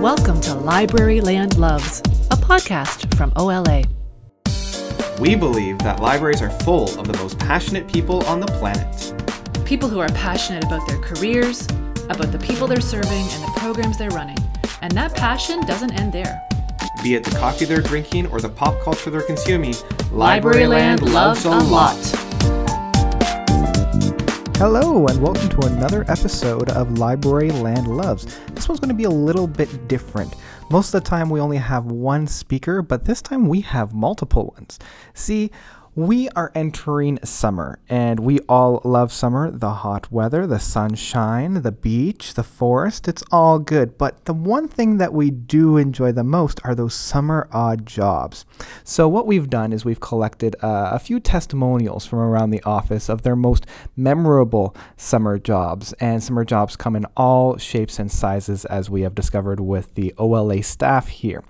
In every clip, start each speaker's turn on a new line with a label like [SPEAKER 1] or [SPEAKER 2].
[SPEAKER 1] Welcome to Library Land Loves, a podcast from OLA.
[SPEAKER 2] We believe that libraries are full of the most passionate people on the planet.
[SPEAKER 1] People who are passionate about their careers, about the people they're serving, and the programs they're running. And that passion doesn't end there.
[SPEAKER 2] Be it the coffee they're drinking or the pop culture they're consuming,
[SPEAKER 1] Library Land loves a lot.
[SPEAKER 3] Hello, and welcome to another episode of Library Land Loves. This one's going to be a little bit different. Most of the time, we only have one speaker, but this time we have multiple ones. See, we are entering summer, and we all love summer the hot weather, the sunshine, the beach, the forest. It's all good. But the one thing that we do enjoy the most are those summer odd jobs. So, what we've done is we've collected uh, a few testimonials from around the office of their most memorable summer jobs. And summer jobs come in all shapes and sizes, as we have discovered with the OLA staff here.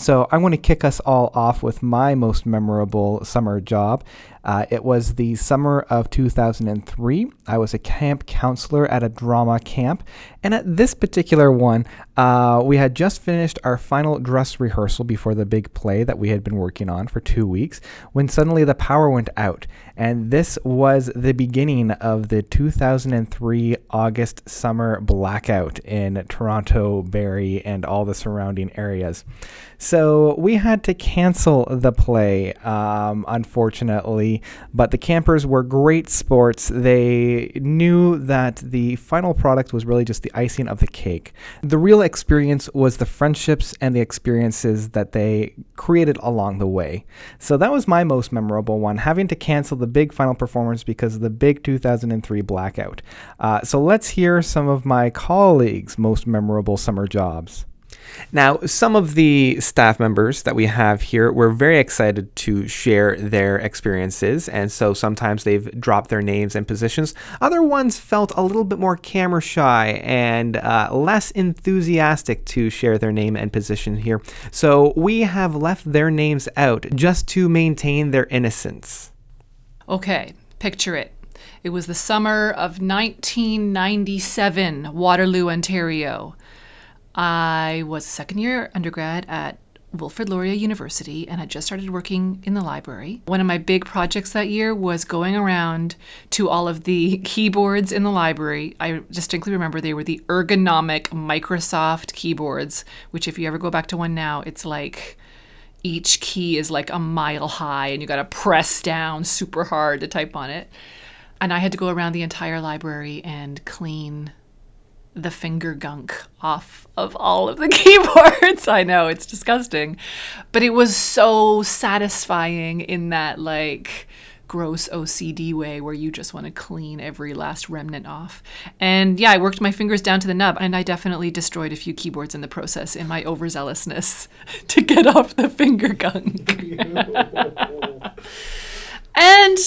[SPEAKER 3] So, I want to kick us all off with my most memorable summer job. Uh, it was the summer of 2003. I was a camp counselor at a drama camp. And at this particular one, uh, we had just finished our final dress rehearsal before the big play that we had been working on for two weeks when suddenly the power went out. And this was the beginning of the 2003 August summer blackout in Toronto, Barrie, and all the surrounding areas. So we had to cancel the play, um, unfortunately. But the campers were great sports. They knew that the final product was really just the icing of the cake. The real experience was the friendships and the experiences that they created along the way. So that was my most memorable one, having to cancel the big final performance because of the big 2003 blackout. Uh, so let's hear some of my colleagues' most memorable summer jobs. Now, some of the staff members that we have here were very excited to share their experiences, and so sometimes they've dropped their names and positions. Other ones felt a little bit more camera shy and uh, less enthusiastic to share their name and position here. So we have left their names out just to maintain their innocence.
[SPEAKER 1] Okay, picture it. It was the summer of 1997, Waterloo, Ontario. I was a second year undergrad at Wilfrid Laurier University and I just started working in the library. One of my big projects that year was going around to all of the keyboards in the library. I distinctly remember they were the ergonomic Microsoft keyboards, which, if you ever go back to one now, it's like each key is like a mile high and you got to press down super hard to type on it. And I had to go around the entire library and clean the finger gunk off of all of the keyboards. I know it's disgusting, but it was so satisfying in that like gross OCD way where you just want to clean every last remnant off. And yeah, I worked my fingers down to the nub and I definitely destroyed a few keyboards in the process in my overzealousness to get off the finger gunk. and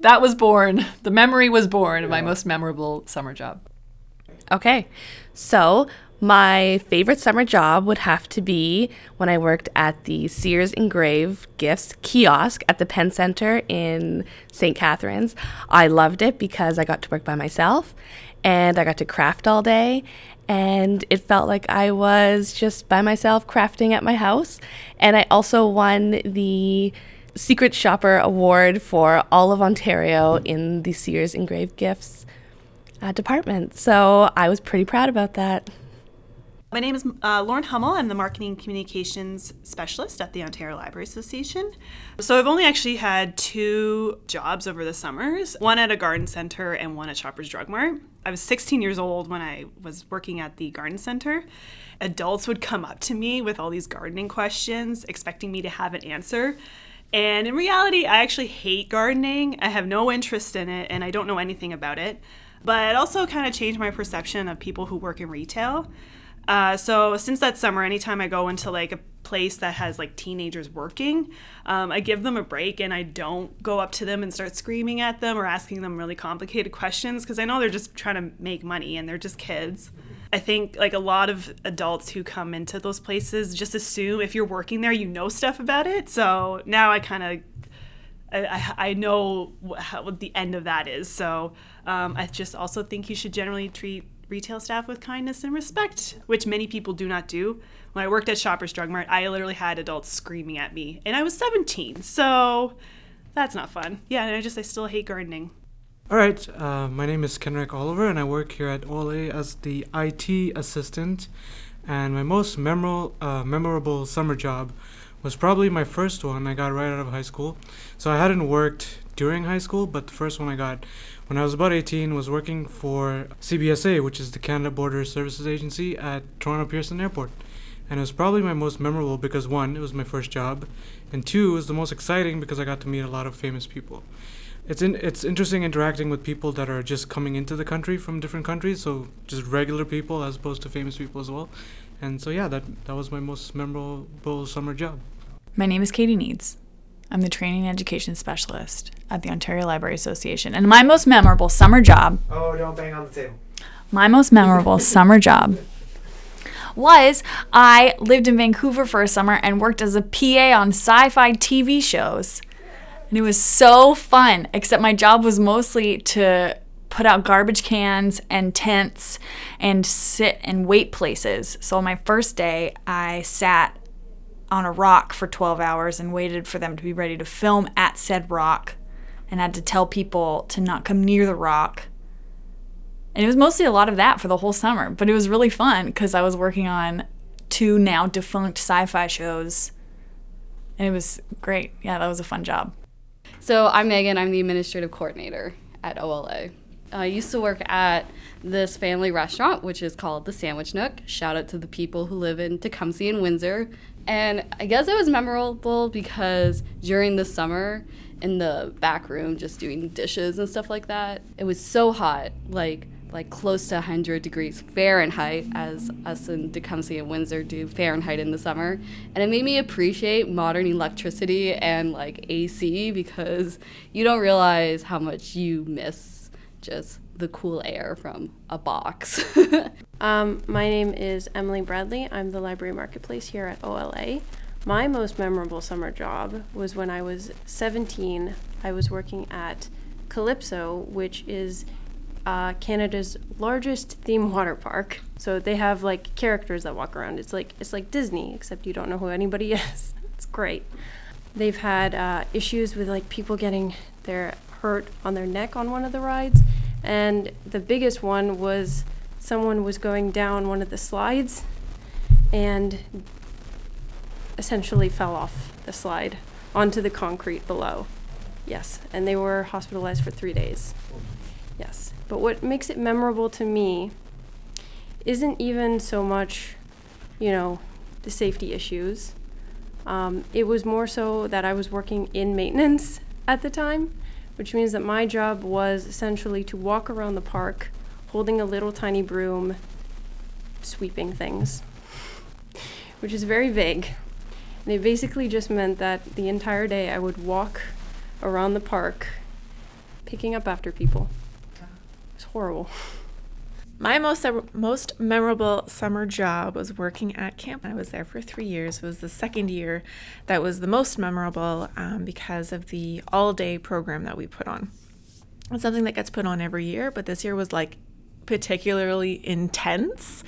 [SPEAKER 1] that was born. The memory was born of my most memorable summer job.
[SPEAKER 4] Okay. So, my favorite summer job would have to be when I worked at the Sears Engrave Gifts kiosk at the Pen Centre in St. Catharines. I loved it because I got to work by myself and I got to craft all day. And it felt like I was just by myself crafting at my house. And I also won the Secret Shopper Award for all of Ontario in the Sears Engrave Gifts uh, department. So I was pretty proud about that.
[SPEAKER 5] My name is uh, Lauren Hummel. I'm the Marketing Communications Specialist at the Ontario Library Association. So I've only actually had two jobs over the summers one at a garden center and one at Shoppers Drug Mart. I was 16 years old when I was working at the garden center. Adults would come up to me with all these gardening questions, expecting me to have an answer. And in reality, I actually hate gardening. I have no interest in it and I don't know anything about it but it also kind of changed my perception of people who work in retail. Uh, so since that summer, anytime I go into like a place that has like teenagers working, um, I give them a break and I don't go up to them and start screaming at them or asking them really complicated questions because I know they're just trying to make money and they're just kids. I think like a lot of adults who come into those places just assume if you're working there, you know stuff about it. So now I kind of I, I know what, the end of that is. So um, I just also think you should generally treat retail staff with kindness and respect, which many people do not do. When I worked at Shoppers Drug Mart, I literally had adults screaming at me, and I was 17, so that's not fun. Yeah, and I just I still hate gardening.
[SPEAKER 6] All right, uh, my name is Kenrick Oliver, and I work here at OLA as the IT assistant. And my most memorable, uh, memorable summer job was probably my first one I got right out of high school. So I hadn't worked during high school, but the first one I got when I was about 18 was working for CBSA, which is the Canada Border Services Agency at Toronto Pearson Airport. And it was probably my most memorable because one, it was my first job, and two, it was the most exciting because I got to meet a lot of famous people. It's in, it's interesting interacting with people that are just coming into the country from different countries, so just regular people as opposed to famous people as well. And so yeah, that that was my most memorable summer job.
[SPEAKER 7] My name is Katie Needs. I'm the training and education specialist at the Ontario Library Association. And my most memorable summer job.
[SPEAKER 3] Oh, don't bang on the table.
[SPEAKER 7] My most memorable summer job was I lived in Vancouver for a summer and worked as a PA on sci fi TV shows. And it was so fun, except my job was mostly to put out garbage cans and tents and sit and wait places. So on my first day, I sat on a rock for 12 hours and waited for them to be ready to film at said rock and had to tell people to not come near the rock. And it was mostly a lot of that for the whole summer, but it was really fun because I was working on two now defunct sci fi shows. And it was great. Yeah, that was a fun job.
[SPEAKER 8] So I'm Megan. I'm the administrative coordinator at OLA. I used to work at this family restaurant, which is called the Sandwich Nook. Shout out to the people who live in Tecumseh and Windsor. And I guess it was memorable because during the summer, in the back room, just doing dishes and stuff like that, it was so hot, like like close to 100 degrees Fahrenheit, as us in Tecumseh and Windsor do Fahrenheit in the summer. And it made me appreciate modern electricity and like AC because you don't realize how much you miss just the cool air from a box.
[SPEAKER 9] um, my name is Emily Bradley. I'm the library marketplace here at OLA. My most memorable summer job was when I was 17. I was working at Calypso, which is uh, Canada's largest theme water park. So they have like characters that walk around. It's like it's like Disney, except you don't know who anybody is. it's great. They've had uh, issues with like people getting their hurt on their neck on one of the rides, and the biggest one was someone was going down one of the slides, and essentially fell off the slide onto the concrete below. Yes, and they were hospitalized for three days. Yes. But what makes it memorable to me isn't even so much, you know, the safety issues. Um, it was more so that I was working in maintenance at the time, which means that my job was essentially to walk around the park holding a little tiny broom, sweeping things, which is very vague. And it basically just meant that the entire day I would walk around the park picking up after people horrible.
[SPEAKER 10] My most most memorable summer job was working at camp. I was there for three years. It was the second year that was the most memorable um, because of the all day program that we put on. It's something that gets put on every year, but this year was like particularly intense.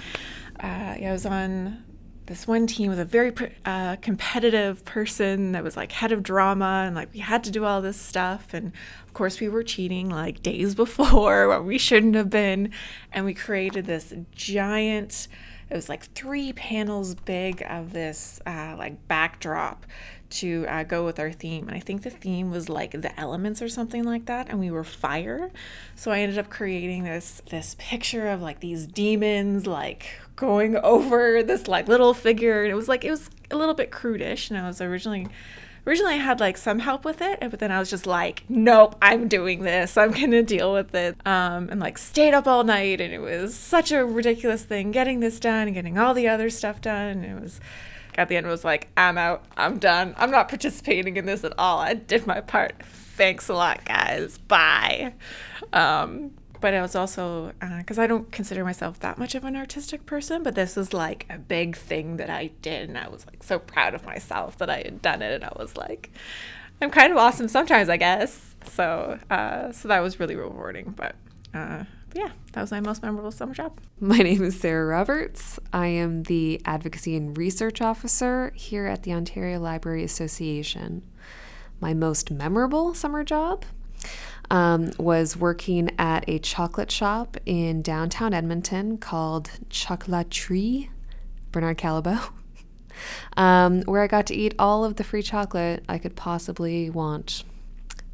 [SPEAKER 10] Uh, I was on this one team with a very uh, competitive person that was like head of drama and like we had to do all this stuff and of course we were cheating like days before when we shouldn't have been and we created this giant it was like three panels big of this uh, like backdrop to uh, go with our theme. And I think the theme was like the elements or something like that. And we were fire. So I ended up creating this this picture of like these demons like going over this like little figure. And it was like it was a little bit crudish. And I was originally originally I had like some help with it, but then I was just like, nope, I'm doing this. I'm gonna deal with it. Um, and like stayed up all night, and it was such a ridiculous thing getting this done and getting all the other stuff done. It was at the end was like, I'm out, I'm done, I'm not participating in this at all. I did my part. Thanks a lot, guys. Bye. Um, but I was also because uh, I don't consider myself that much of an artistic person, but this was like a big thing that I did, and I was like so proud of myself that I had done it, and I was like, I'm kind of awesome sometimes, I guess. So, uh, so that was really rewarding. But Uh, yeah, that was my most memorable summer job.
[SPEAKER 11] My name is Sarah Roberts. I am the Advocacy and Research Officer here at the Ontario Library Association. My most memorable summer job um, was working at a chocolate shop in downtown Edmonton called Chocolaterie, Bernard Callebaut, um, where I got to eat all of the free chocolate I could possibly want,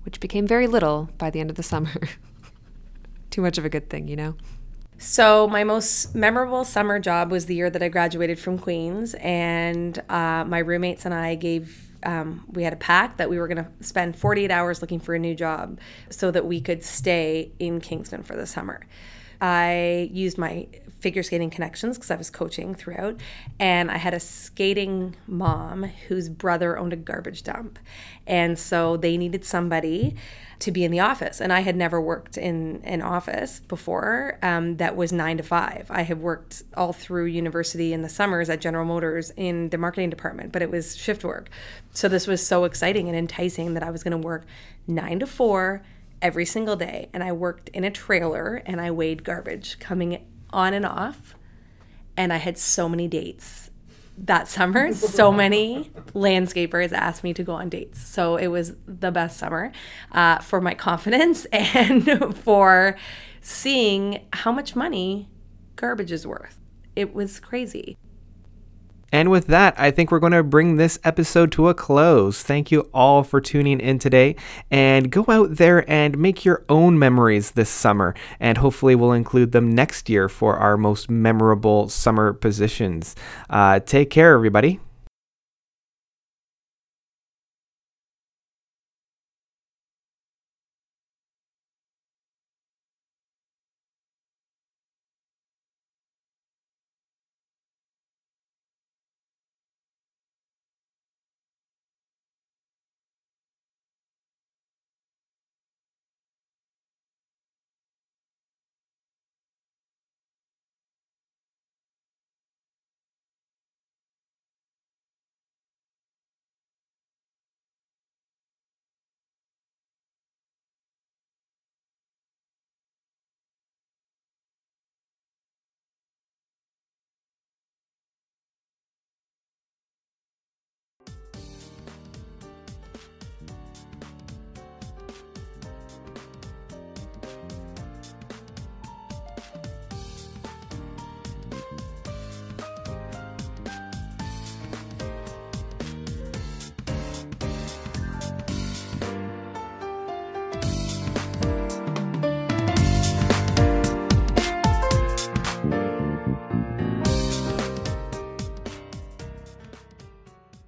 [SPEAKER 11] which became very little by the end of the summer. Too much of a good thing, you know?
[SPEAKER 12] So, my most memorable summer job was the year that I graduated from Queen's, and uh, my roommates and I gave um, we had a pact that we were going to spend 48 hours looking for a new job so that we could stay in Kingston for the summer. I used my figure skating connections because I was coaching throughout. And I had a skating mom whose brother owned a garbage dump. And so they needed somebody to be in the office. And I had never worked in an office before um, that was nine to five. I had worked all through university in the summers at General Motors in the marketing department, but it was shift work. So this was so exciting and enticing that I was going to work nine to four every single day. And I worked in a trailer and I weighed garbage coming on and off. And I had so many dates that summer. so many landscapers asked me to go on dates. So it was the best summer uh, for my confidence and for seeing how much money garbage is worth. It was crazy.
[SPEAKER 2] And with that, I think we're going to bring this episode to a close. Thank you all for tuning in today. And go out there and make your own memories this summer. And hopefully, we'll include them next year for our most memorable summer positions. Uh, take care, everybody.